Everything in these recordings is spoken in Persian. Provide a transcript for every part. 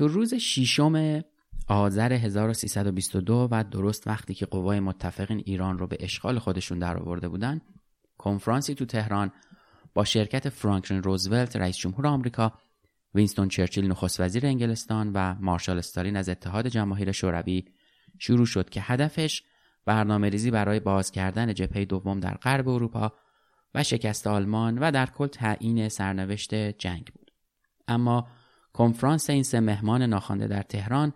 تو روز شیشم آذر 1322 و درست وقتی که قوای متفقین ایران رو به اشغال خودشون در آورده بودن کنفرانسی تو تهران با شرکت فرانکلین روزولت رئیس جمهور آمریکا وینستون چرچیل نخست وزیر انگلستان و مارشال استالین از اتحاد جماهیر شوروی شروع شد که هدفش برنامه ریزی برای باز کردن جبهه دوم در غرب اروپا و شکست آلمان و در کل تعیین سرنوشت جنگ بود. اما کنفرانس این سه مهمان ناخوانده در تهران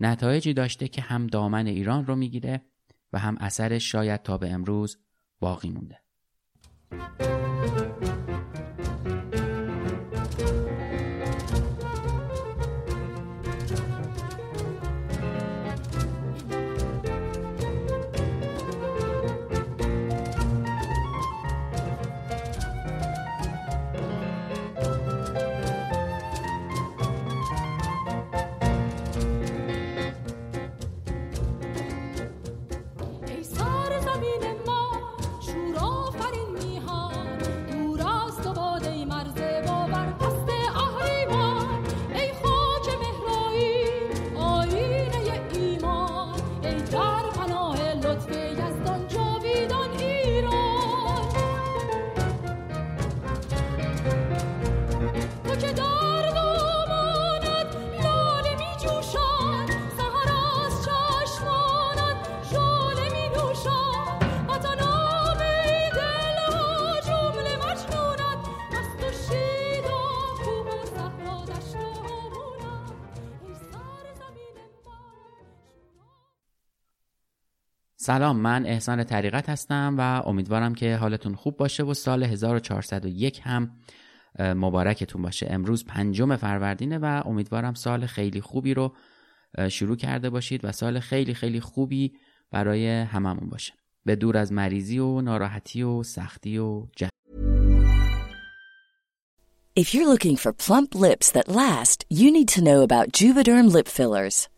نتایجی داشته که هم دامن ایران رو می‌گیره و هم اثرش شاید تا به امروز باقی مونده. سلام من احسان طریقت هستم و امیدوارم که حالتون خوب باشه و سال 1401 هم مبارکتون باشه امروز پنجم فروردینه و امیدوارم سال خیلی خوبی رو شروع کرده باشید و سال خیلی خیلی خوبی برای هممون باشه به دور از مریضی و ناراحتی و سختی و جه. If you're looking for plump lips that last, you need to know about Juvederm lip fillers.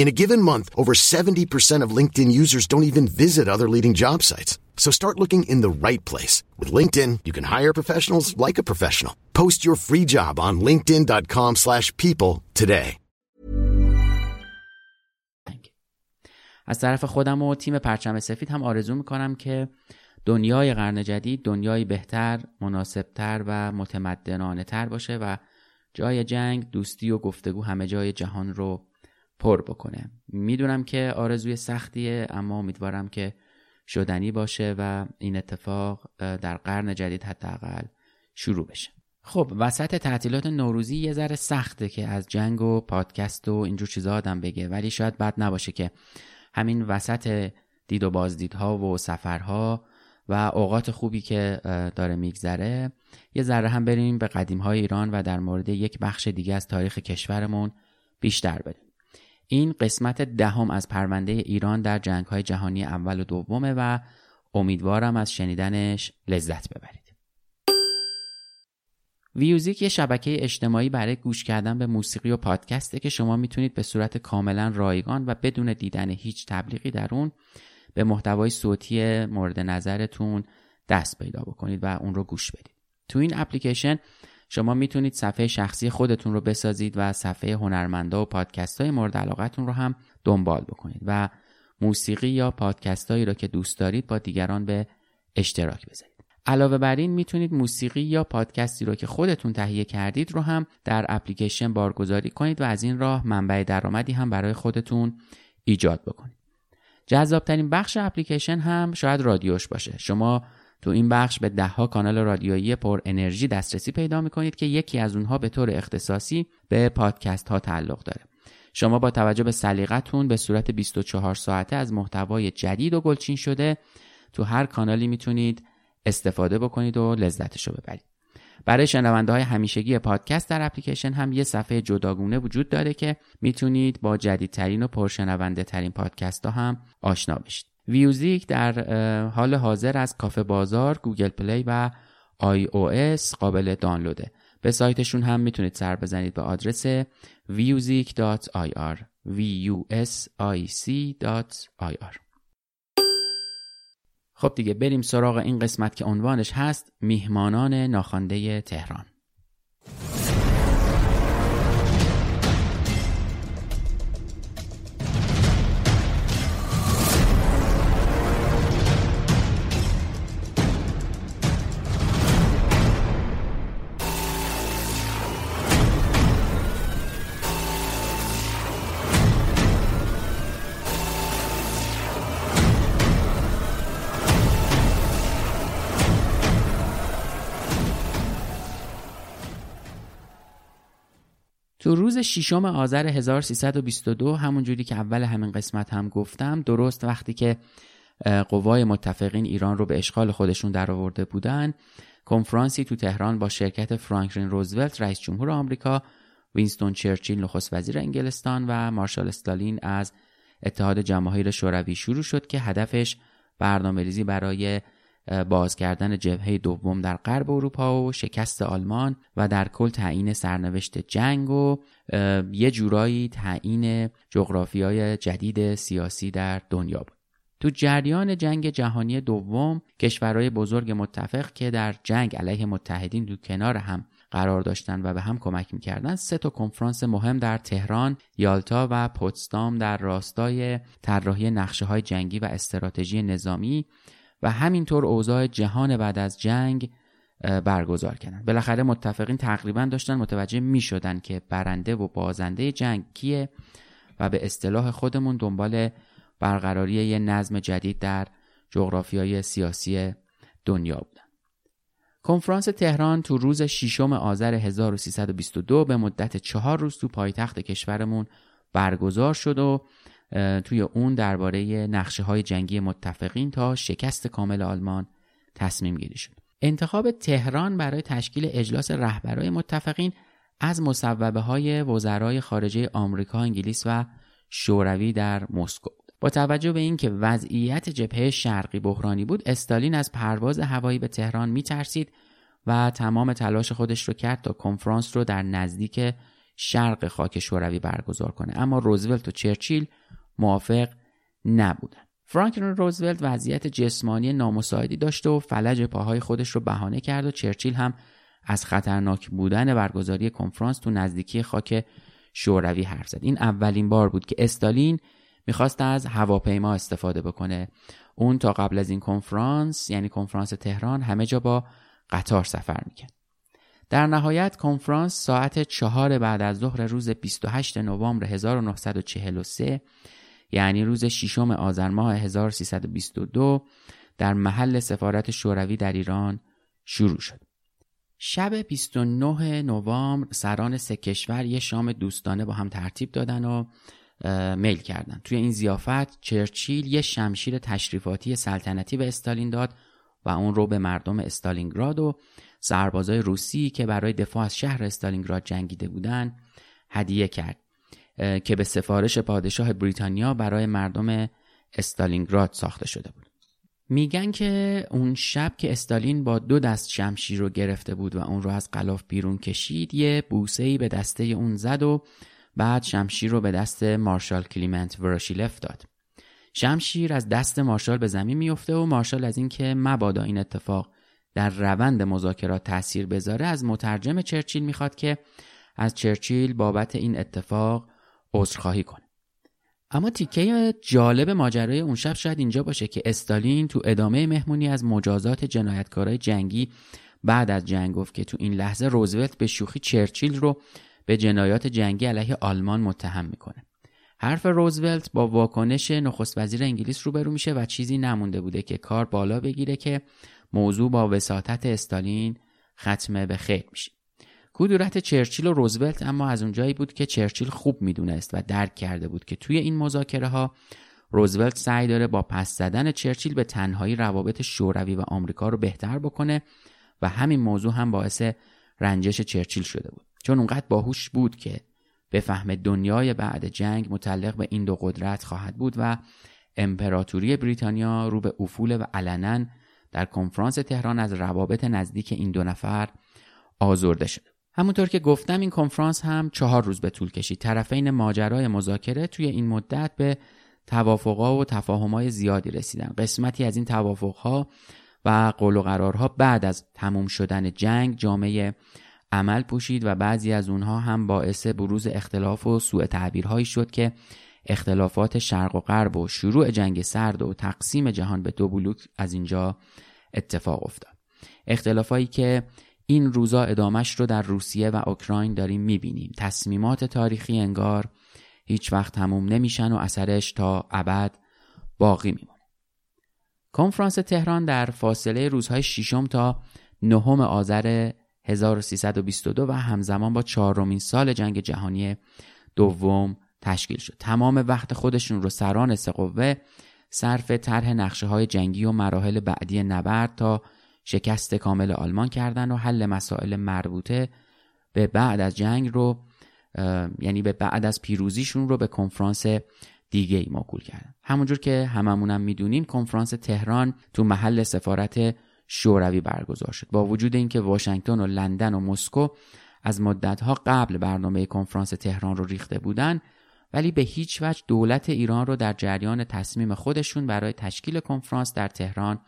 In a given month, over 70% of LinkedIn users don't even visit other leading job sites. So start looking in the right place. With LinkedIn, you can hire professionals like a professional. Post your free job on linkedin.com slash people today. از طرف خودم و تیم پرچم سفید هم آرزو می‌کنم که دنیای قرن جدید دنیایی بهتر، مناسبتر و متمدنانه تر باشه و جای جنگ، دوستی و گفتگو همه جای جهان رو پر بکنه. می‌دونم که آرزوی سختیه اما امیدوارم که شدنی باشه و این اتفاق در قرن جدید حداقل شروع بشه خب وسط تعطیلات نوروزی یه ذره سخته که از جنگ و پادکست و اینجور چیزا آدم بگه ولی شاید بد نباشه که همین وسط دید و بازدیدها و سفرها و اوقات خوبی که داره میگذره یه ذره هم بریم به قدیم های ایران و در مورد یک بخش دیگه از تاریخ کشورمون بیشتر بریم این قسمت دهم از پرونده ایران در جنگ های جهانی اول و دومه و امیدوارم از شنیدنش لذت ببرید. ویوزیک یه شبکه اجتماعی برای گوش کردن به موسیقی و پادکسته که شما می‌تونید به صورت کاملا رایگان و بدون دیدن هیچ تبلیغی در اون به محتوای صوتی مورد نظرتون دست پیدا بکنید و اون رو گوش بدید. تو این اپلیکیشن شما می‌تونید صفحه شخصی خودتون رو بسازید و صفحه هنرمندا و پادکست های مورد علاقتون رو هم دنبال بکنید و موسیقی یا پادکست هایی را که دوست دارید با دیگران به اشتراک بذارید. علاوه بر این می‌تونید موسیقی یا پادکستی رو که خودتون تهیه کردید رو هم در اپلیکیشن بارگذاری کنید و از این راه منبع درآمدی هم برای خودتون ایجاد بکنید. جذابترین بخش اپلیکیشن هم شاید رادیوش باشه. شما تو این بخش به دهها کانال رادیویی پر انرژی دسترسی پیدا می‌کنید که یکی از اونها به طور اختصاصی به پادکست ها تعلق داره. شما با توجه به سلیقتون به صورت 24 ساعته از محتوای جدید و گلچین شده تو هر کانالی می‌تونید استفاده بکنید و لذتش رو ببرید. برای شنونده های همیشگی پادکست در اپلیکیشن هم یه صفحه جداگونه وجود داره که می‌تونید با جدیدترین و پرشنونده ترین پادکست ها هم آشنا بشید. Vusic در حال حاضر از کافه بازار، Google Play و iOS قابل دانلوده. به سایتشون هم می‌تونید سر بزنید به آدرس vusic.ir vusic.ir خب دیگه بریم سراغ این قسمت که عنوانش هست میهمانان ناخوانده تهران روز ششم آذر 1322 همون جوری که اول همین قسمت هم گفتم درست وقتی که قوای متفقین ایران رو به اشغال خودشون درآورده بودن کنفرانسی تو تهران با شرکت فرانکلین روزولت رئیس جمهور آمریکا وینستون چرچیل نخست وزیر انگلستان و مارشال استالین از اتحاد جماهیر شوروی شروع شد که هدفش برنامه ریزی برای باز کردن جبهه دوم در غرب اروپا و شکست آلمان و در کل تعیین سرنوشت جنگ و یه جورایی تعیین های جدید سیاسی در دنیا بود. تو جریان جنگ جهانی دوم کشورهای بزرگ متفق که در جنگ علیه متحدین دو کنار هم قرار داشتن و به هم کمک می‌کردن سه تا کنفرانس مهم در تهران، یالتا و پوتسدام در راستای طراحی نقشه های جنگی و استراتژی نظامی و همینطور اوضاع جهان بعد از جنگ برگزار کردن. بالاخره متفقین تقریبا داشتن متوجه می شدن که برنده و بازنده جنگ کیه و به اصطلاح خودمون دنبال برقراری یه نظم جدید در جغرافیای سیاسی دنیا بودن. کنفرانس تهران تو روز 6 آذر 1322 به مدت چهار روز تو پایتخت کشورمون برگزار شد و توی اون درباره نقشه های جنگی متفقین تا شکست کامل آلمان تصمیم گیری شد. انتخاب تهران برای تشکیل اجلاس رهبرای متفقین از مصوبه های وزرای خارجه آمریکا، انگلیس و شوروی در مسکو با توجه به اینکه وضعیت جبهه شرقی بحرانی بود استالین از پرواز هوایی به تهران میترسید و تمام تلاش خودش رو کرد تا کنفرانس رو در نزدیک شرق خاک شوروی برگزار کنه. اما روزولت و چرچیل موافق نبودن. فرانکلین روزولت وضعیت جسمانی نامساعدی داشته و فلج پاهای خودش رو بهانه کرد و چرچیل هم از خطرناک بودن برگزاری کنفرانس تو نزدیکی خاک شوروی حرف زد. این اولین بار بود که استالین می‌خواست از هواپیما استفاده بکنه. اون تا قبل از این کنفرانس یعنی کنفرانس تهران همه جا با قطار سفر می‌کرد. در نهایت کنفرانس ساعت چهار بعد از ظهر روز 28 نوامبر 1943 یعنی روز ششم آذر ماه 1322 در محل سفارت شوروی در ایران شروع شد. شب 29 نوامبر سران سه کشور یه شام دوستانه با هم ترتیب دادن و میل کردن توی این زیافت چرچیل یه شمشیر تشریفاتی سلطنتی به استالین داد و اون رو به مردم استالینگراد و سربازای روسی که برای دفاع از شهر استالینگراد جنگیده بودن هدیه کرد که به سفارش پادشاه بریتانیا برای مردم استالینگراد ساخته شده بود. میگن که اون شب که استالین با دو دست شمشیر رو گرفته بود و اون رو از قلاف بیرون کشید یه بوسه به دسته اون زد و بعد شمشیر رو به دست مارشال کلیمنت وراشیلف داد. شمشیر از دست مارشال به زمین میفته و مارشال از اینکه مبادا این اتفاق در روند مذاکرات تاثیر بذاره از مترجم چرچیل می‌خواد که از چرچیل بابت این اتفاق عذرخواهی کنه. اما تیکه جالب ماجرای اون شب شاید اینجا باشه که استالین تو ادامه مهمونی از مجازات جنایتکارای جنگی بعد از جنگ گفت که تو این لحظه روزولت به شوخی چرچیل رو به جنایات جنگی علیه آلمان متهم می‌کنه. حرف روزولت با واکنش نخست وزیر انگلیس روبرو میشه و چیزی نمونده بوده که کار بالا بگیره که موضوع با وساطت استالین ختمه به خیر میشه. کدورت چرچیل و روزولت اما از اونجایی بود که چرچیل خوب می‌دونست و درک کرده بود که توی این مذاکره ها روزولت سعی داره با پس زدن چرچیل به تنهایی روابط شوروی و آمریکا رو بهتر بکنه و همین موضوع هم باعث رنجش چرچیل شده بود چون اونقدر باهوش بود که به فهم دنیای بعد جنگ متعلق به این دو قدرت خواهد بود و امپراتوری بریتانیا رو به افول و علنا در کنفرانس تهران از روابط نزدیک این دو نفر آزرده شد. همونطور که گفتم این کنفرانس هم چهار روز به طول کشید. طرفین ماجرای مذاکره توی این مدت به توافقها و تفاهمهای زیادی رسیدن. قسمتی از این توافقها و قول و قرارها بعد از تموم شدن جنگ جامعه عمل پوشید و بعضی از اونها هم باعث بروز اختلاف و سوء تعبیرهایی شد که اختلافات شرق و غرب و شروع جنگ سرد و تقسیم جهان به دو بلوک از اینجا اتفاق افتاد اختلافایی که این روزا ادامش رو در روسیه و اوکراین داریم می‌بینیم. تصمیمات تاریخی انگار هیچ وقت تموم نمیشن و اثرش تا ابد باقی میمونه. کنفرانس تهران در فاصله روزهای ششم تا نهم آذر 1322 و همزمان با چهارمین سال جنگ جهانی دوم تشکیل شد. تمام وقت خودشون رو سران سقوه صرف طرح نقشه های جنگی و مراحل بعدی نبرد تا شکست کامل آلمان کردن و حل مسائل مربوطه به بعد از جنگ رو یعنی به بعد از پیروزیشون رو به کنفرانس دیگه ای موکول کردن. همونجور که هممونم می‌دونیم کنفرانس تهران تو محل سفارت شوروی برگزار شد. با وجود اینکه واشنگتن و لندن و مسکو از مدتها قبل برنامه کنفرانس تهران رو ریخته بودن ولی به هیچ وجه دولت ایران رو در جریان تصمیم خودشون برای تشکیل کنفرانس در تهران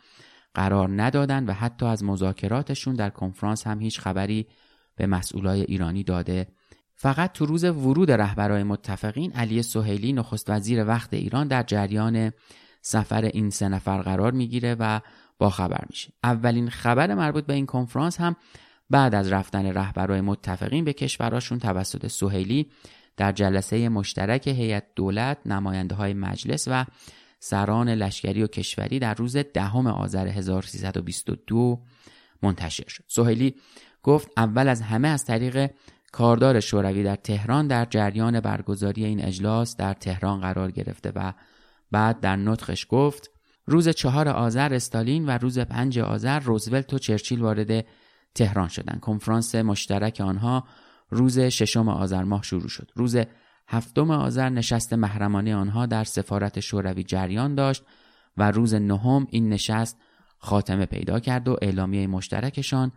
قرار ندادن و حتی از مذاکراتشون در کنفرانس هم هیچ خبری به مسئولای ایرانی داده. فقط تو روز ورود رهبرای متفقین علی سهیلی نخست وزیر وقت ایران در جریان سفر این سه نفر قرار می‌گیره و با خبر میشه. اولین خبر مربوط به این کنفرانس هم بعد از رفتن رهبرای متفقین به کشوراشون توسط سهیلی در جلسه مشترک هیئت دولت نماینده های مجلس و سران لشکری و کشوری در روز دهم آذر 1322 منتشر شد سهیلی گفت اول از همه از طریق کاردار شوروی در تهران در جریان برگزاری این اجلاس در تهران قرار گرفته و بعد در نطخش گفت روز چهار آذر استالین و روز پنج آذر روزولت و چرچیل وارد تهران شدند. کنفرانس مشترک آنها روز ششم آذر ماه شروع شد. روز هفتم آذر نشست محرمانه آنها در سفارت شوروی جریان داشت و روز نهم این نشست خاتمه پیدا کرد و اعلامیه مشترکشان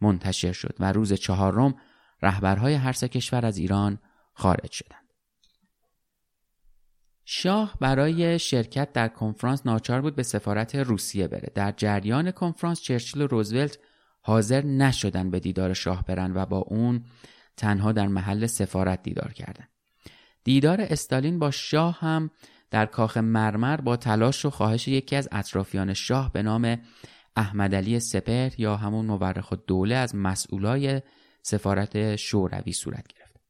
منتشر شد و روز چهارم رهبرهای هر سه کشور از ایران خارج شدند. شاه برای شرکت در کنفرانس ناچار بود به سفارت روسیه بره در جریان کنفرانس چرچیل و روزولت حاضر نشدن به دیدار شاه برن و با اون تنها در محل سفارت دیدار کردن دیدار استالین با شاه هم در کاخ مرمر با تلاش و خواهش یکی از اطرافیان شاه به نام احمد علی سپر یا همون مورخ دوله از مسئولای سفارت شوروی صورت گرفت.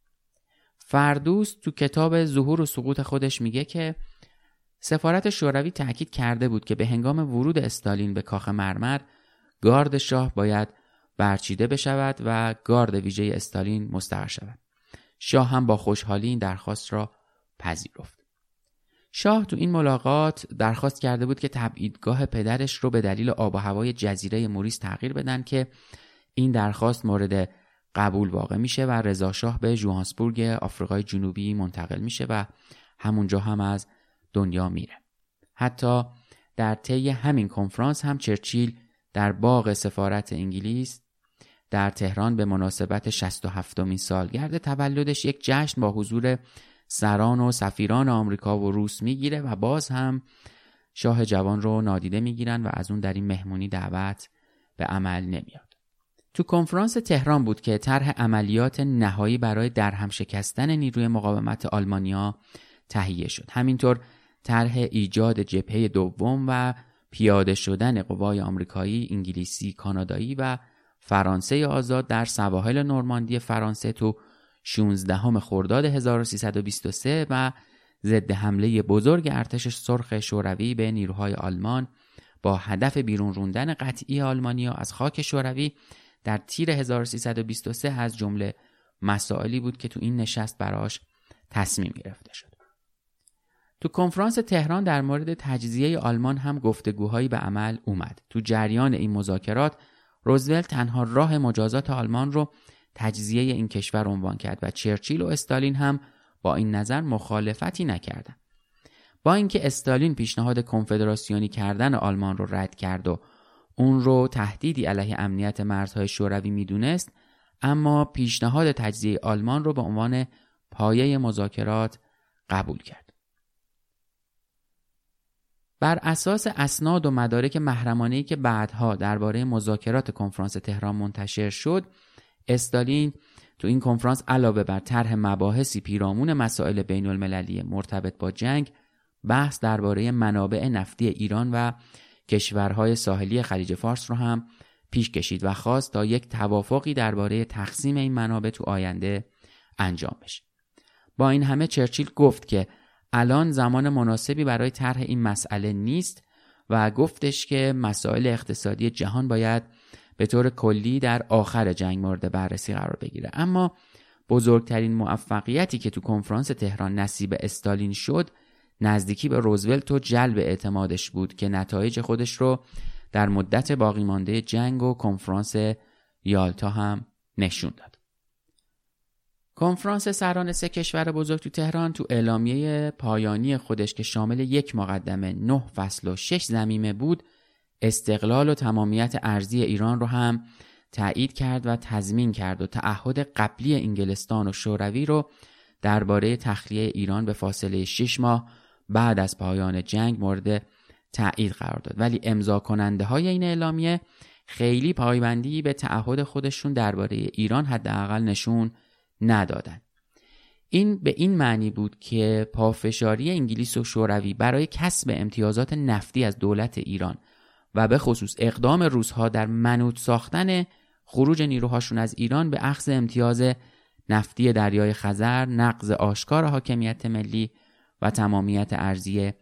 فردوس تو کتاب ظهور و سقوط خودش میگه که سفارت شوروی تاکید کرده بود که به هنگام ورود استالین به کاخ مرمر گارد شاه باید برچیده بشود و گارد ویژه استالین مستقر شود. شاه هم با خوشحالی این درخواست را پذیرفت. شاه تو این ملاقات درخواست کرده بود که تبعیدگاه پدرش رو به دلیل آب و هوای جزیره موریس تغییر بدن که این درخواست مورد قبول واقع میشه و رضا شاه به جوهانسبورگ آفریقای جنوبی منتقل میشه و همونجا هم از دنیا میره. حتی در طی همین کنفرانس هم چرچیل در باغ سفارت انگلیس در تهران به مناسبت 67 مین سالگرد تولدش یک جشن با حضور سران و سفیران آمریکا و روس می‌گیره و باز هم شاه جوان رو نادیده می‌گیرن و از اون در این مهمونی دعوت به عمل نمیاد. تو کنفرانس تهران بود که طرح عملیات نهایی برای درهم شکستن نیروی مقاومت آلمانیا تهیه شد. همینطور طرح ایجاد جبهه دوم و پیاده شدن قوای آمریکایی، انگلیسی، کانادایی و فرانسه آزاد در سواحل نورماندی فرانسه تو 16 خرداد 1323 و ضد حمله بزرگ ارتش سرخ شوروی به نیروهای آلمان با هدف بیرون روندن قطعی آلمانیا از خاک شوروی در تیر 1323 از جمله مسائلی بود که تو این نشست براش تصمیم گرفته شد. تو کنفرانس تهران در مورد تجزیه آلمان هم گفتگوهایی به عمل اومد. تو جریان این مذاکرات روزولت تنها راه مجازات آلمان رو تجزیه این کشور عنوان کرد و چرچیل و استالین هم با این نظر مخالفتی نکردند. با اینکه استالین پیشنهاد کنفدراسیونی کردن آلمان رو رد کرد و اون رو تهدیدی علیه امنیت مرزهای شوروی می‌دونست اما پیشنهاد تجزیه آلمان رو به عنوان پایه مذاکرات قبول کرد. بر اساس اسناد و مدارک محرمانه‌ای که بعدها درباره مذاکرات کنفرانس تهران منتشر شد، استالین تو این کنفرانس علاوه بر طرح مباحثی پیرامون مسائل بین المللی مرتبط با جنگ، بحث درباره منابع نفتی ایران و کشورهای ساحلی خلیج فارس رو هم پیش کشید و خواست تا یک توافقی درباره تقسیم این منابع تو آینده انجام بشه. با این همه چرچیل گفت که الان زمان مناسبی برای طرح این مسئله نیست و گفتش که مسائل اقتصادی جهان باید به طور کلی در آخر جنگ مورد بررسی قرار بگیره اما بزرگترین موفقیتی که تو کنفرانس تهران نصیب استالین شد نزدیکی به روزولت و جلب اعتمادش بود که نتایج خودش رو در مدت باقی مانده جنگ و کنفرانس یالتا هم نشون داد. کنفرانس سران سه کشور بزرگ تو تهران تو اعلامیه پایانی خودش که شامل یک مقدمه نه فصل و شش زمیمه بود استقلال و تمامیت ارزی ایران رو هم تایید کرد و تضمین کرد و تعهد قبلی انگلستان و شوروی رو درباره تخلیه ایران به فاصله 6 ماه بعد از پایان جنگ مورد تایید قرار داد. ولی امضا کننده های این اعلامیه خیلی پایبندی به تعهد خودشون درباره ایران حداقل نشون ندادن. این به این معنی بود که پافشاری انگلیس و شوروی برای کسب امتیازات نفتی از دولت ایران و به خصوص اقدام روزها در منوط ساختن خروج نیروهاشون از ایران به اخذ امتیاز نفتی دریای خزر نقض آشکار حاکمیت ملی و تمامیت ارزی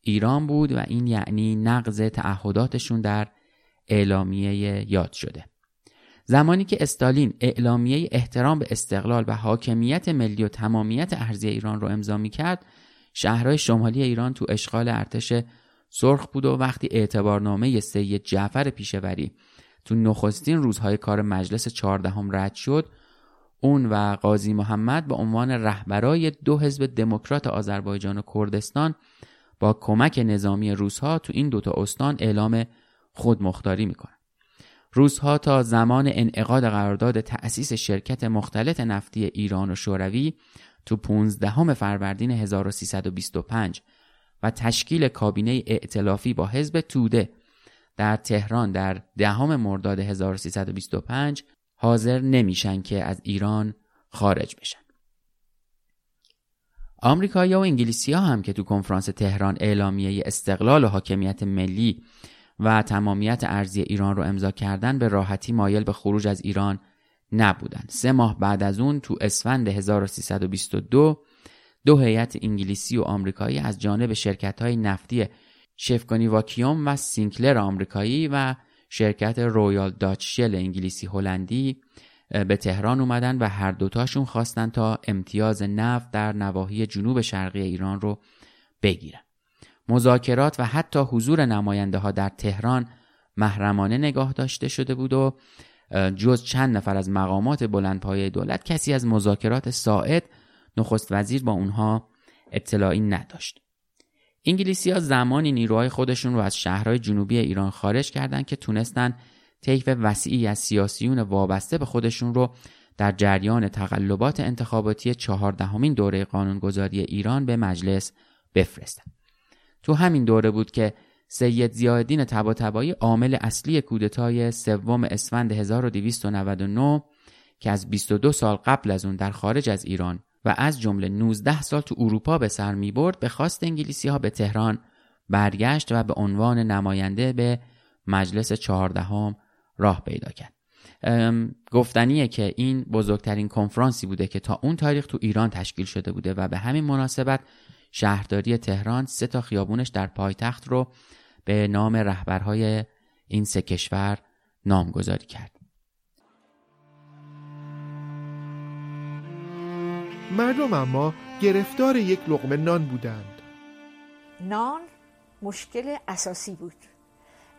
ایران بود و این یعنی نقض تعهداتشون در اعلامیه یاد شده. زمانی که استالین اعلامیه احترام به استقلال و حاکمیت ملی و تمامیت ارزی ایران رو امضا می کرد شهرهای شمالی ایران تو اشغال ارتش سرخ بود و وقتی اعتبارنامه سید جعفر پیشوری تو نخستین روزهای کار مجلس چهاردهم رد شد اون و قاضی محمد به عنوان رهبرای دو حزب دموکرات آذربایجان و کردستان با کمک نظامی روزها تو این دوتا استان اعلام خودمختاری می‌کنن. روزها تا زمان انعقاد قرارداد تأسیس شرکت مختلط نفتی ایران و شوروی تو 15 فروردین 1325 و تشکیل کابینه ائتلافی با حزب توده در تهران در دهم مرداد 1325 حاضر نمیشن که از ایران خارج بشن. آمریکایی و انگلیسی ها هم که تو کنفرانس تهران اعلامیه استقلال و حاکمیت ملی و تمامیت ارزی ایران رو امضا کردن به راحتی مایل به خروج از ایران نبودن. سه ماه بعد از اون تو اسفند 1322 دو هیئت انگلیسی و آمریکایی از جانب شرکت های نفتی Socony Vacuum و Sinclair آمریکایی و شرکت Royal Dutch Shell انگلیسی هلندی به تهران اومدن و هر دوتاشون خواستن تا امتیاز نفت در نواحی جنوب شرقی ایران رو بگیرن مذاکرات و حتی حضور نماینده ها در تهران محرمانه نگاه داشته شده بود و جز چند نفر از مقامات بلندپایه دولت کسی از مذاکرات ساعد نخست وزیر با اونها اطلاعی نداشت انگلیسی ها زمانی نیروهای خودشون رو از شهرهای جنوبی ایران خارج کردند که تونستن طیف وسیعی از سیاسیون وابسته به خودشون رو در جریان تقلبات انتخاباتی چهاردهمین دوره قانونگذاری ایران به مجلس بفرستن. تو همین دوره بود که سید زیادین تباتبایی عامل اصلی کودتای سوم اسفند 1299 که از 22 سال قبل از اون در خارج از ایران و از جمله 19 سال تو اروپا به سر می برد به خواست انگلیسی ها به تهران برگشت و به عنوان نماینده به مجلس چهاردهم راه پیدا کرد. گفتنیه که این بزرگترین کنفرانسی بوده که تا اون تاریخ تو ایران تشکیل شده بوده و به همین مناسبت شهرداری تهران سه تا خیابونش در پایتخت رو به نام رهبرهای این سه کشور نامگذاری کرد. مردم اما گرفتار یک لقمه نان بودند. نان مشکل اساسی بود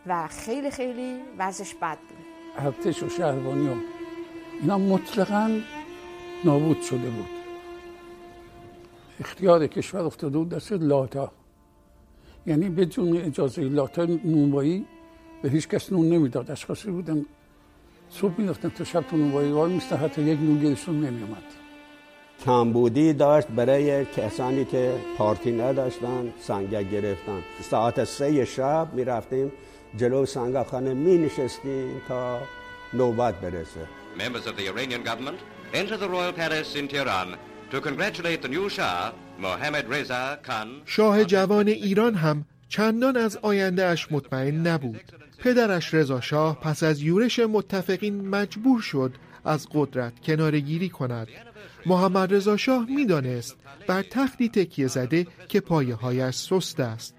و خیلی خیلی وضعش بد بود. ارتش و شهربانی هم اینا مطلقا نابود شده بود. اختیار کشور افتاده بود دست لاتا. یعنی بدون اجازه لاتا نونوایی به هیچ کس نون نمی‌داد. اشخاصی بودن صبح می‌رفتن تا شب تو نونوایی. وای میستن حتی یک نون گیرشون نمیومد کمبودی داشت برای کسانی که پارتی نداشتن سنگک گرفتن. ساعت سه شب می‌رفتیم جلو سنگخانه می نشستیم تا نوبت برسه. Members of the Iranian government enter the royal palace in Tehran. To congratulate the new Shah, Mohammad Reza Khan. شاه جوان ایران هم چندان از آینده اش مطمئن نبود پدرش رضا شاه پس از یورش متفقین مجبور شد از قدرت کنارگیری کند محمد رضا شاه می‌دانست بر تختی تکیه زده که پایه هایش سست است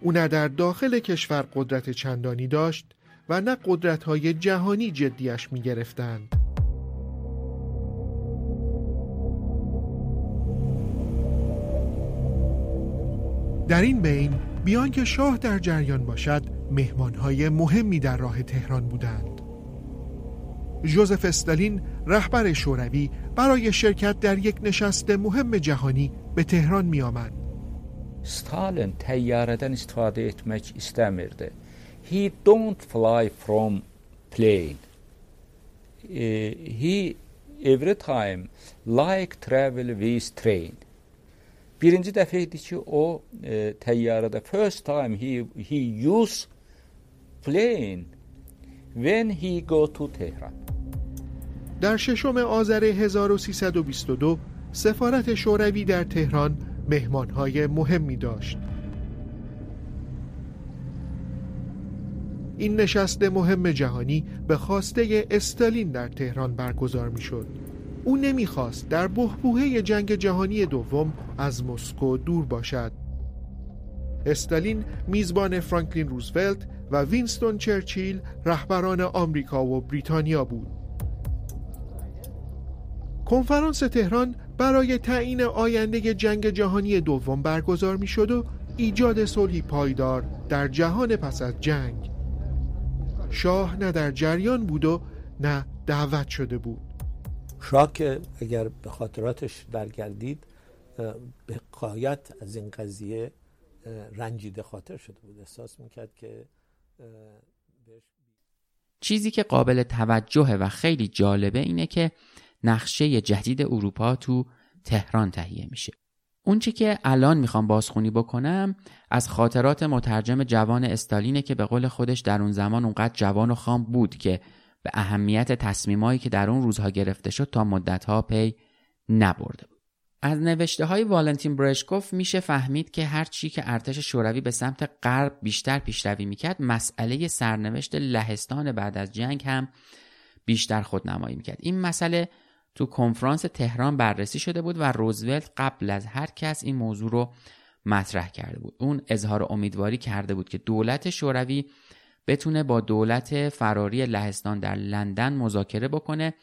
او نه در داخل کشور قدرت چندانی داشت و نه قدرت های جهانی جدیش می گرفتند. در این بین بیان که شاه در جریان باشد مهمانهای مهمی در راه تهران بودند جوزف استالین رهبر شوروی برای شرکت در یک نشست مهم جهانی به تهران می آمد. Stalin təyyarədən istifadə etmək istəmirdi. He don't fly from plane. he every time like travel with train. Birinci dəfə idi ki, o e, təyyarədə first time he he use plane when he go to Tehran. در ششم آذر 1322 سفارت شوروی در تهران مهمانهای مهمی داشت این نشست مهم جهانی به خواسته استالین در تهران برگزار می شد او نمی‌خواست در بحبوحه جنگ جهانی دوم از مسکو دور باشد. استالین میزبان فرانکلین روزولت و وینستون چرچیل رهبران آمریکا و بریتانیا بود. کنفرانس تهران برای تعیین آینده جنگ جهانی دوم برگزار می و ایجاد صلحی پایدار در جهان پس از جنگ. شاه نه در جریان بود و نه دعوت شده بود. شاه که اگر به خاطراتش برگردید به قایت از این قضیه رنجیده خاطر شده بود. احساس می‌کرد که چیزی که قابل توجهه و خیلی جالبه اینه که نقشه جدید اروپا تو تهران تهیه میشه. اونچه که الان می‌خوام بازخونی بکنم از خاطرات مترجم جوان استالینه که به قول خودش در اون زمان اونقدر جوان و خام بود که به اهمیت تصمیمایی که در اون روزها گرفته شد تا مدتها پی نبرده بود از نوشته های والنتین برشکوف میشه فهمید که هر چی که ارتش شوروی به سمت غرب بیشتر پیشروی می‌کرد مسئله سرنوشت لهستان بعد از جنگ هم بیشتر خودنمایی می‌کرد. این مسئله تو کنفرانس تهران بررسی شده بود و روزولت قبل از هر کس این موضوع رو مطرح کرده بود. اون اظهار امیدواری کرده بود که دولت شوروی بتونه با دولت فراری لهستان در لندن مذاکره بکنه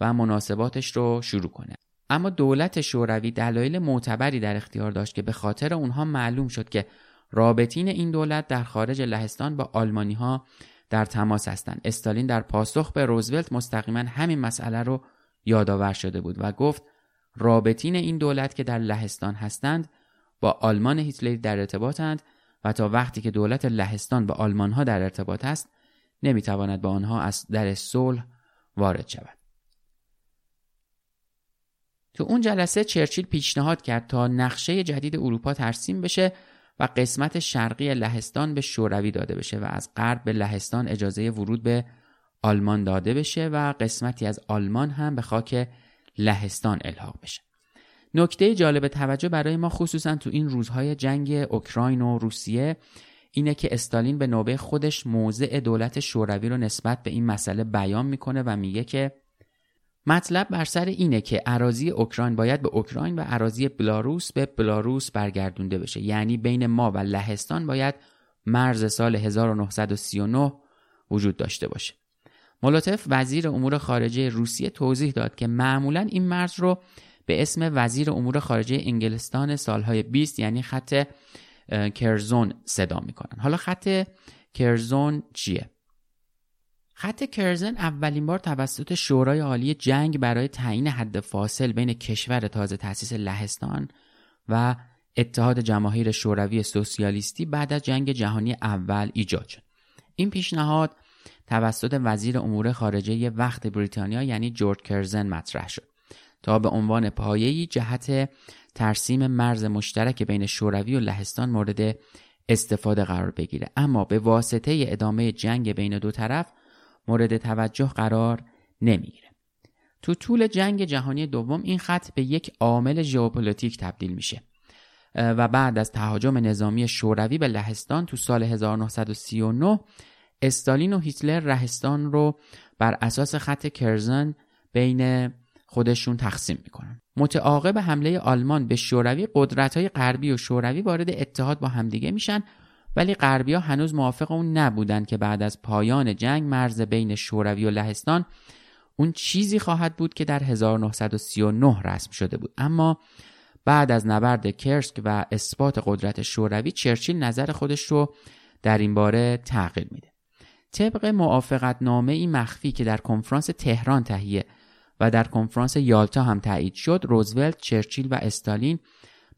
و مناسباتش رو شروع کنه. اما دولت شوروی دلایل معتبری در اختیار داشت که به خاطر اونها معلوم شد که رابطین این دولت در خارج لهستان با آلمانی ها در تماس هستند. استالین در پاسخ به روزولت مستقیما همین مسئله رو یادآور شده بود و گفت رابطین این دولت که در لهستان هستند با آلمان هیتلری در ارتباطند و تا وقتی که دولت لهستان با آلمان ها در ارتباط است نمی‌تواند با آنها از در صلح وارد شود. تو اون جلسه چرچیل پیشنهاد کرد تا نقشه جدید اروپا ترسیم بشه و قسمت شرقی لهستان به شوروی داده بشه و از غرب به لهستان اجازه ورود به آلمان داده بشه و قسمتی از آلمان هم به خاک لهستان الحاق بشه. نکته جالب توجه برای ما خصوصا تو این روزهای جنگ اوکراین و روسیه اینه که استالین به نوبه خودش موضع دولت شوروی رو نسبت به این مسئله بیان می‌کنه و میگه که مطلب بر سر اینه که اراضی اوکراین باید به اوکراین و اراضی بلاروس به بلاروس برگردونده بشه. یعنی بین ما و لهستان باید مرز سال 1939 وجود داشته باشه. مولوتف وزیر امور خارجه روسیه توضیح داد که معمولا این مرز رو به اسم وزیر امور خارجه انگلستان سالهای 20 یعنی خط کرزون صدا می‌کنن. حالا خط کرزون چیه؟ خط کرزن اولین بار توسط شورای عالی جنگ برای تعیین حد فاصل بین کشور تازه تأسیس لهستان و اتحاد جماهیر شوروی سوسیالیستی بعد از جنگ جهانی اول ایجاد شد. این پیشنهاد توسط وزیر امور خارجه وقت بریتانیا یعنی جورج کرزن مطرح شد. تا به عنوان پایه‌ای جهت ترسیم مرز مشترک بین شوروی و لهستان مورد استفاده قرار بگیره. اما به واسطه ادامه جنگ بین دو طرف مورد توجه قرار نمی‌گیره. تو طول جنگ جهانی دوم این خط به یک عامل ژئوپلیتیک تبدیل میشه. و بعد از تهاجم نظامی شوروی به لهستان تو سال 1939 استالین و هیتلر لهستان رو بر اساس خط کرزن بین خودشون تقسیم می‌کنن. متعاقب حمله آلمان به شوروی قدرت های غربی و شوروی وارد اتحاد با همدیگه میشن ولی غربیا هنوز موافق اون نبودن که بعد از پایان جنگ مرز بین شوروی و لهستان اون چیزی خواهد بود که در 1939 رسم شده بود. اما بعد از نبرد کرسک و اثبات قدرت شوروی چرچیل نظر خودش رو در این باره تغییر میده. طبق موافقت نامه ای مخفی که در کنفرانس تهران تهیه و در کنفرانس یالتا هم تایید شد روزولت، چرچیل و استالین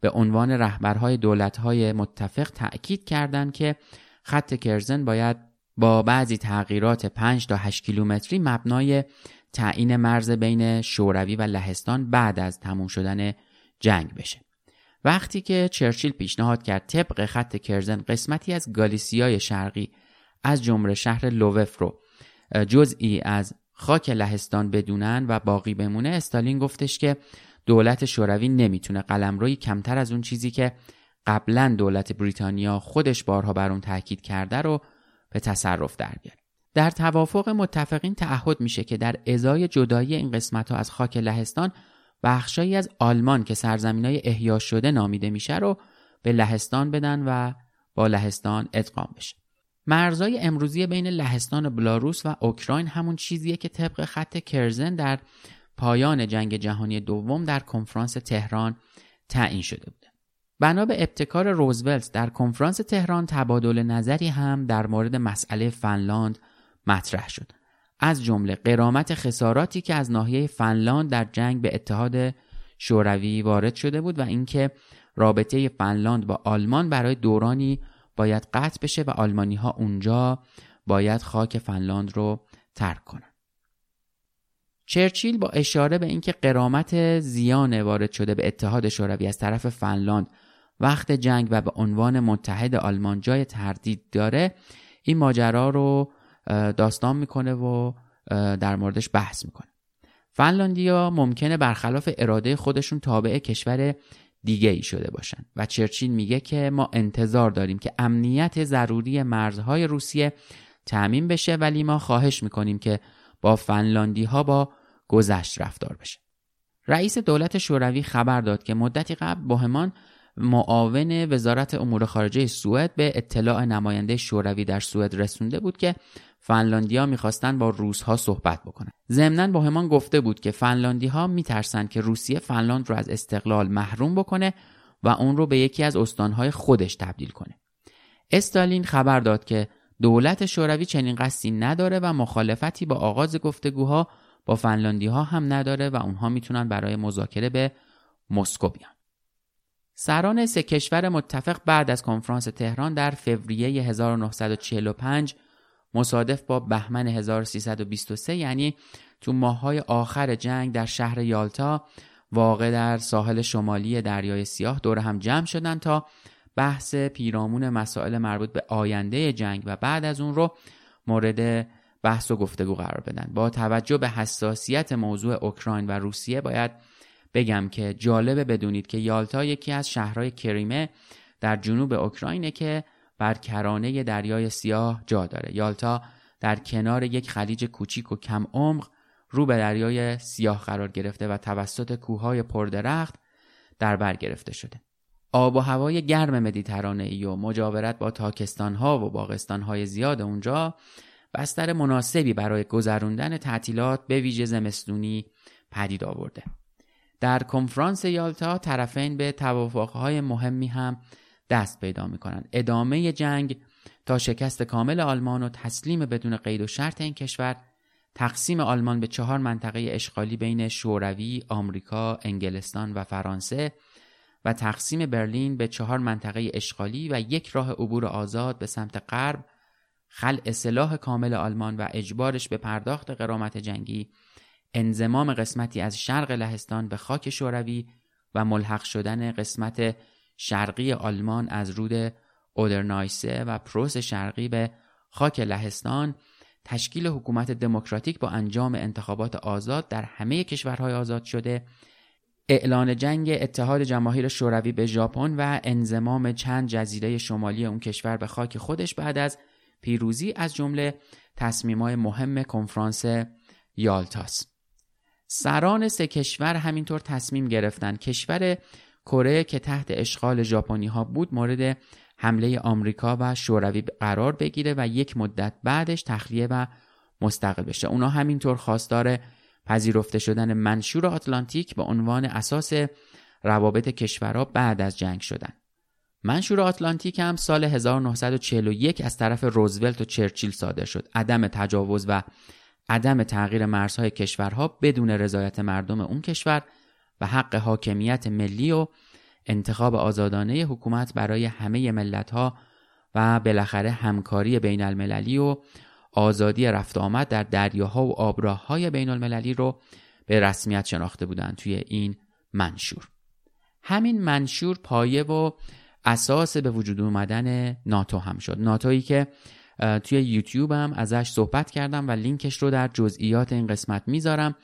به عنوان رهبرهای دولتهای متفق تأکید کردند که خط کرزن باید با بعضی تغییرات 5 تا 8 کیلومتری مبنای تعیین مرز بین شوروی و لهستان بعد از تموم شدن جنگ بشه. وقتی که چرچیل پیشنهاد کرد طبق خط کرزن قسمتی از گالیسیای شرقی از جمله شهر لووف رو جزئی از خاک لهستان بدونن و باقی بمونه استالین گفتش که دولت شوروی نمی‌تونه قلمروی کمتر از اون چیزی که قبلا دولت بریتانیا خودش بارها بر اون تاکید کرده رو به تصرف در بیاره در توافق متفقین تعهد میشه که در ازای جدایی این قسمت ها از خاک لهستان بخشایی از آلمان که سرزمین های احیا شده نامیده میشه رو به لهستان بدن و با لهستان ادغام بشه. مرزای امروزی بین لهستان بلاروس و اوکراین همون چیزیه که طبق خط کرزن در پایان جنگ جهانی دوم در کنفرانس تهران تعیین شده بود. بنا به ابتکار روزولت در کنفرانس تهران تبادل نظری هم در مورد مسئله فنلاند مطرح شد. از جمله قرامت خساراتی که از ناحیه فنلاند در جنگ به اتحاد شوروی وارد شده بود و اینکه رابطه فنلاند با آلمان برای دورانی باید قطع بشه و آلمانی ها اونجا باید خاک فنلاند رو ترک کنن. چرچیل با اشاره به اینکه قرامت زیان وارد شده به اتحاد شوروی از طرف فنلاند وقت جنگ و به عنوان متحد آلمان جای تردید داره این ماجرا رو داستان می‌کنه و در موردش بحث می‌کنه فنلاندیا ممکنه برخلاف اراده خودشون تابع کشور دیگه ای شده باشن. و چرچیل میگه که ما انتظار داریم که امنیت ضروری مرزهای روسیه تعمین بشه ولی ما خواهش می‌کنیم که با فنلاندی ها با گذشت رفتار بشه. رئیس دولت شوروی خبر داد که مدتی قبل بوهمان معاون وزارت امور خارجه سوئد به اطلاع نماینده شوروی در سوئد رسونده بود که فنلاندیا می‌خواستند با روسها صحبت بکنن ضمنا بوهمان گفته بود که فنلاندی ها میترسند که روسیه فنلاند رو از استقلال محروم بکنه و اون رو به یکی از استانهای خودش تبدیل کنه استالین خبر داد که دولت شوروی چنین قصدی نداره و مخالفتی با آغاز گفتگوها با فنلاندی ها هم نداره و اونها می‌تونن برای مذاکره به مسکو بیان. سران سه کشور متفق بعد از کنفرانس تهران در فوریه 1945 مصادف با بهمن 1323 یعنی تو ماههای آخر جنگ در شهر یالتا واقع در ساحل شمالی دریای سیاه دور هم جمع شدند تا بحث پیرامون مسائل مربوط به آینده جنگ و بعد از اون رو مورد بحث و گفتگو قرار بدن. با توجه به حساسیت موضوع اوکراین و روسیه باید بگم که جالبه بدونید که یالتا یکی از شهرهای کریمه در جنوب اوکراینه که بر کرانه دریای سیاه جا داره یالتا در کنار یک خلیج کوچیک و کم عمق رو به دریای سیاه قرار گرفته و توسط کوههای پردرخت در بر گرفته شده آب و هوای گرم مدیترانه ای و مجاورت با تاکستان ها و باغستان های زیاد اونجا بستر مناسبی برای گذروندن تعطیلات به ویژه زمستونی پدید آورده. در کنفرانس یالتا طرفین به توافقهای مهمی هم دست پیدا می کنند. ادامه جنگ تا شکست کامل آلمان و تسلیم بدون قید و شرط این کشور تقسیم آلمان به چهار منطقه اشغالی بین شوروی، آمریکا، انگلستان و فرانسه و تقسیم برلین به چهار منطقه اشغالی و یک راه عبور آزاد به سمت غرب خل اصلاح کامل آلمان و اجبارش به پرداخت قرامت جنگی انزمام قسمتی از شرق لهستان به خاک شوروی و ملحق شدن قسمت شرقی آلمان از رود اودرنایسه و پروس شرقی به خاک لهستان تشکیل حکومت دموکراتیک با انجام انتخابات آزاد در همه کشورهای آزاد شده. اعلان جنگ اتحاد جماهیر شوروی به ژاپن و انزمام چند جزیره شمالی اون کشور به خاک خودش بعد از پیروزی از جمله تصمیمای مهم کنفرانس یالتاس. سران سه کشور همینطور تصمیم گرفتند. کشور کره که تحت اشغال ژاپنی ها بود مورد حمله آمریکا و شوروی قرار بگیره و یک مدت بعدش تخلیه و مستقل بشه. اونا همینطور خواستار پذیرفته شدن منشور آتلانتیک به عنوان اساس روابط کشورها بعد از جنگ شدن. منشور آتلانتیک هم سال 1941 از طرف روزولت و چرچیل صادر شد. عدم تجاوز و عدم تغییر مرزهای کشورها بدون رضایت مردم اون کشور و حق حاکمیت ملی و انتخاب آزادانه حکومت برای همه ملتها و بالاخره همکاری بین المللی و آزادی رفت آمد در دریاها و آبراههای بین المللی رو به رسمیت شناخته بودند توی این منشور. همین منشور پایه و اساس به وجود اومدن ناتو هم شد. ناتویی که توی یوتیوب هم ازش صحبت کردم و لینکش رو در جزئیات این قسمت می‌ذارم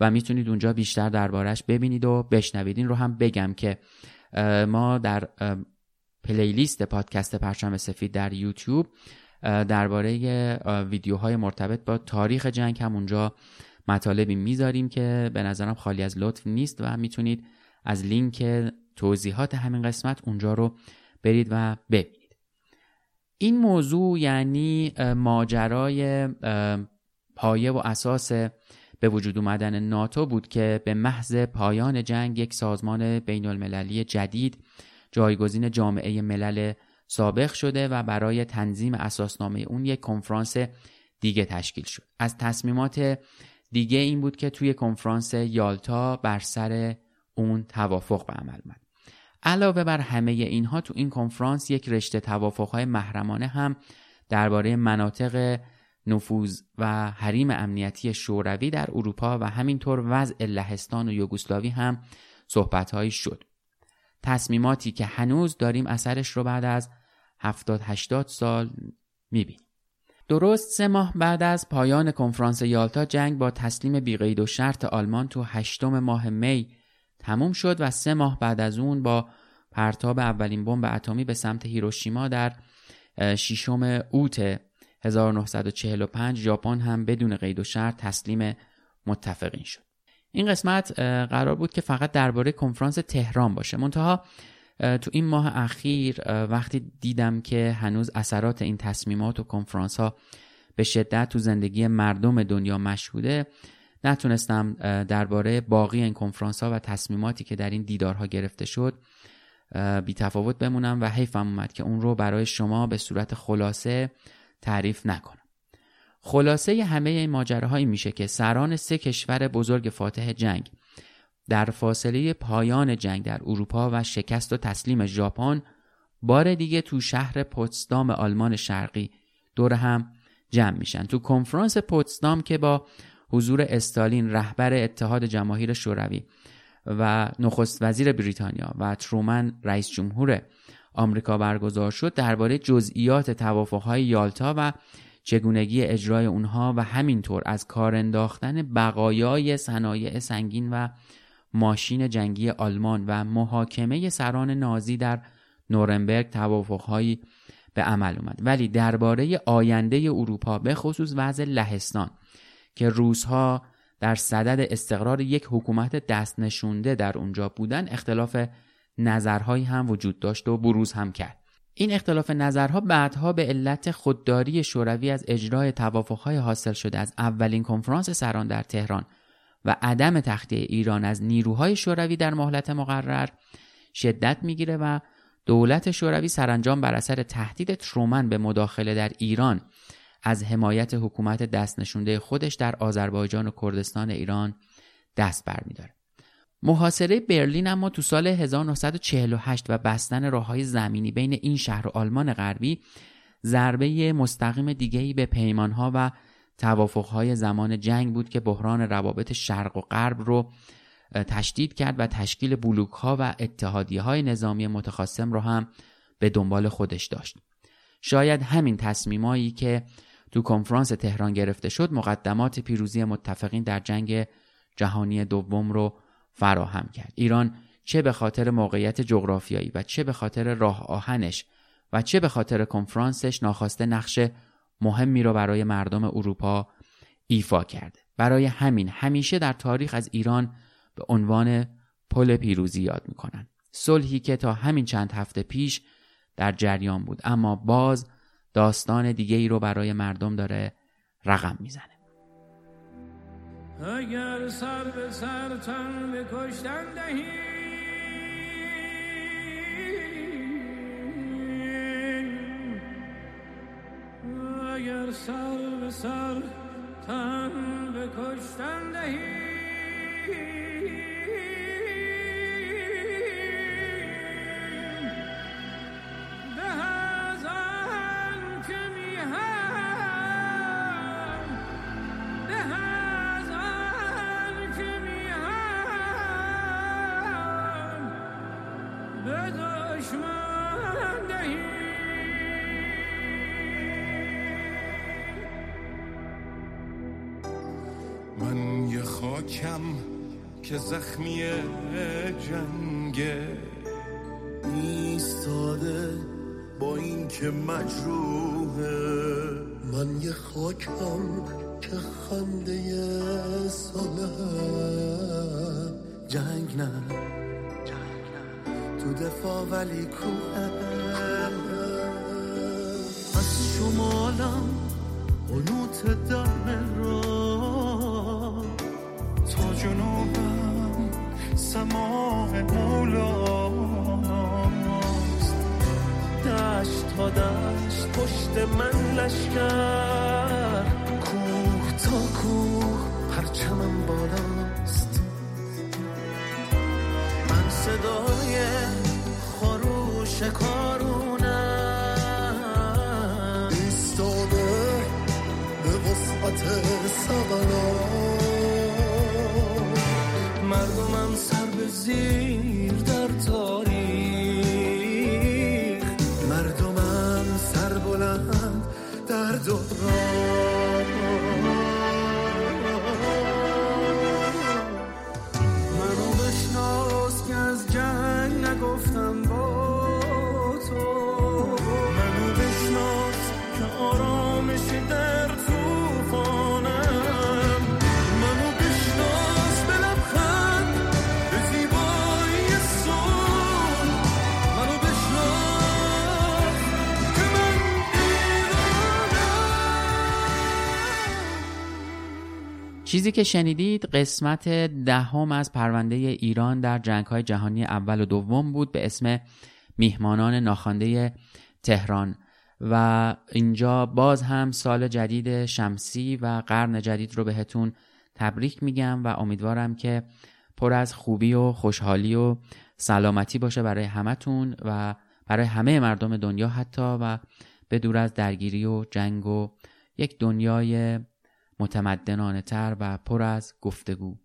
و می‌تونید اونجا بیشتر دربارش ببینید و بشنوید. این رو هم بگم که ما در پلیلیست پادکست پرچم سفید در یوتیوب درباره ویدیوهای مرتبط با تاریخ جنگ هم اونجا مطالبی می‌ذاریم که به نظرم خالی از لطف نیست و می‌تونید از لینک توضیحات همین قسمت اونجا رو برید و ببینید. این موضوع یعنی ماجرای پایه و اساس به وجود اومدن ناتو بود که به محض پایان جنگ یک سازمان بین المللی جدید جایگزین جامعه ملل سابق شده و برای تنظیم اساسنامه اون یک کنفرانس دیگه تشکیل شد. از تصمیمات دیگه این بود که توی کنفرانس یالتا بر سر اون توافق به عمل اومد. علاوه بر همه اینها تو این کنفرانس یک رشته توافقهای محرمانه هم درباره مناطق نفوذ و حریم امنیتی شوروی در اروپا و همینطور وضع لهستان و یوگسلاوی هم صحبتهایی شد. تصمیماتی که هنوز داریم اثرش رو بعد از 70 80 سال می‌بینیم. درست سه ماه بعد از پایان کنفرانس یالتا جنگ با تسلیم بیقید و شرط آلمان تو هشتم ماه می تموم شد و سه ماه بعد از اون با پرتاب اولین بمب اتمی به سمت هیروشیما در ششم اوت 1945 ژاپن هم بدون قید و شرط تسلیم متفقین شد. این قسمت قرار بود که فقط درباره کنفرانس تهران باشه. منتها تو این ماه اخیر وقتی دیدم که هنوز اثرات این تصمیمات و کنفرانس ها به شدت تو زندگی مردم دنیا مشهوده نتونستم درباره باقی این کنفرانس ها و تصمیماتی که در این دیدارها گرفته شد بی تفاوت بمونم و حیفم اومد که اون رو برای شما به صورت خلاصه تعریف نکنم. خلاصه همه این ماجراهایی میشه که سران سه کشور بزرگ فاتح جنگ در فاصله پایان جنگ در اروپا و شکست و تسلیم ژاپن بار دیگه تو شهر پوتسدام آلمان شرقی دور هم جمع میشن. تو کنفرانس پوتسدام که با حضور استالین رهبر اتحاد جماهیر شوروی و نخست وزیر بریتانیا و ترومن رئیس جمهور آمریکا برگزار شد درباره جزئیات توافقهای یالتا و چگونگی اجرای اونها و همینطور از کار انداختن بقایای صنایع سنگین و ماشین جنگی آلمان و محاکمه سران نازی در نورنبرگ توافقهایی به عمل اومد. ولی درباره آینده اروپا به خصوص وضع لهستان که روزها در صدد استقرار یک حکومت دست نشونده در اونجا بودن اختلاف نظرهایی هم وجود داشت و بروز هم کرد. این اختلاف نظرها بعدها به علت خودداری شوروی از اجرای توافقهای حاصل شده از اولین کنفرانس سران در تهران و عدم تخته ایران از نیروهای شوروی در مهلت مقرر شدت می‌گیره و دولت شوروی سرانجام بر اثر تهدید ترومن به مداخله در ایران از حمایت حکومت دست نشونده خودش در آذربایجان و کردستان ایران دست برمیداره. محاصره برلین اما تو سال 1948 و بستن راه های زمینی بین این شهر و آلمان غربی ضربه مستقیم دیگهی به پیمانها و توافقهای زمان جنگ بود که بحران روابط شرق و غرب رو تشدید کرد و تشکیل بلوک ها و اتحادیه های نظامی متخاصم رو هم به دنبال خودش داشت. شاید همین تصمیمایی که تو کنفرانس تهران گرفته شد مقدمات پیروزی متفقین در جنگ جهانی دوم رو فراهم کرد. ایران چه به خاطر موقعیت جغرافیایی و چه به خاطر راه آهنش و چه به خاطر کنفرانسش ناخواسته نقش مهمی رو برای مردم اروپا ایفا کرده. برای همین همیشه در تاریخ از ایران به عنوان پل پیروزی یاد می‌کنن. صلحی که تا همین چند هفته پیش در جریان بود اما باز داستان دیگه ای رو برای مردم داره رقم می‌زنه. اگر سر به سر تن به کشتن دهی اگر سر به سر تن به کشتن دهی که زخمی جنگه ایستاده با این که مجروحه من یه خاکم که خنده ساله. جنگ نه. تو دفاع ولی کوه. از شمالم قنوت دم را سماع مولاست دشت تا دشت پشت من لشکر. کوه تا کوه پرچمم بالاست. من صدای خروش کارونم. ایستاده به وسعت سبلا سر چیزی که شنیدید قسمت دهم از پرونده ایران در جنگ های جهانی اول و دوم بود به اسم میهمانان ناخوانده تهران. و اینجا باز هم سال جدید شمسی و قرن جدید رو بهتون تبریک میگم و امیدوارم که پر از خوبی و خوشحالی و سلامتی باشه برای همتون و برای همه مردم دنیا حتی و به دور از درگیری و جنگ و یک دنیای متمدنانه تر و پر از گفتگو.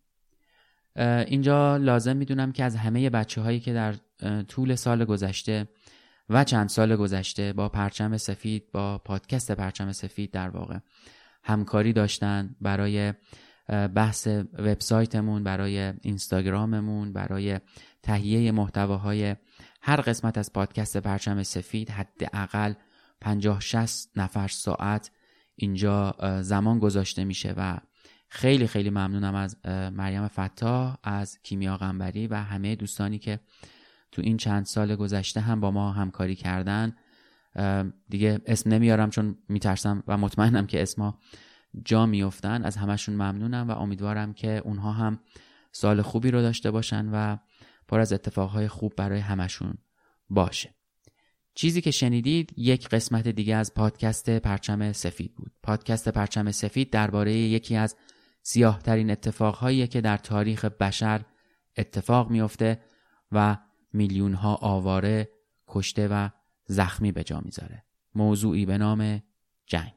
اینجا لازم می‌دونم که از همه بچه هایی که در طول سال گذشته و چند سال گذشته با پرچم سفید با پادکست پرچم سفید در واقع همکاری داشتن برای بحث وبسایتمون برای اینستاگراممون برای تهیه محتواهای هر قسمت از پادکست پرچم سفید حداقل 50 60 نفر ساعت اینجا زمان گذاشته میشه و خیلی خیلی ممنونم از مریم فتا از کیمیا قنبری و همه دوستانی که تو این چند سال گذشته هم با ما همکاری کردن. دیگه اسم نمیارم چون میترسم و مطمئنم که اسما جا میفتن از همشون ممنونم و امیدوارم که اونها هم سال خوبی رو داشته باشن و پر از اتفاقهای خوب برای همشون باشه. چیزی که شنیدید یک قسمت دیگه از پادکست پرچم سفید بود. پادکست پرچم سفید درباره یکی از سیاهترین اتفاقهایی که در تاریخ بشر اتفاق میفته و میلیون ها آواره کشته و زخمی به جا می‌ذاره. موضوعی به نام جنگ.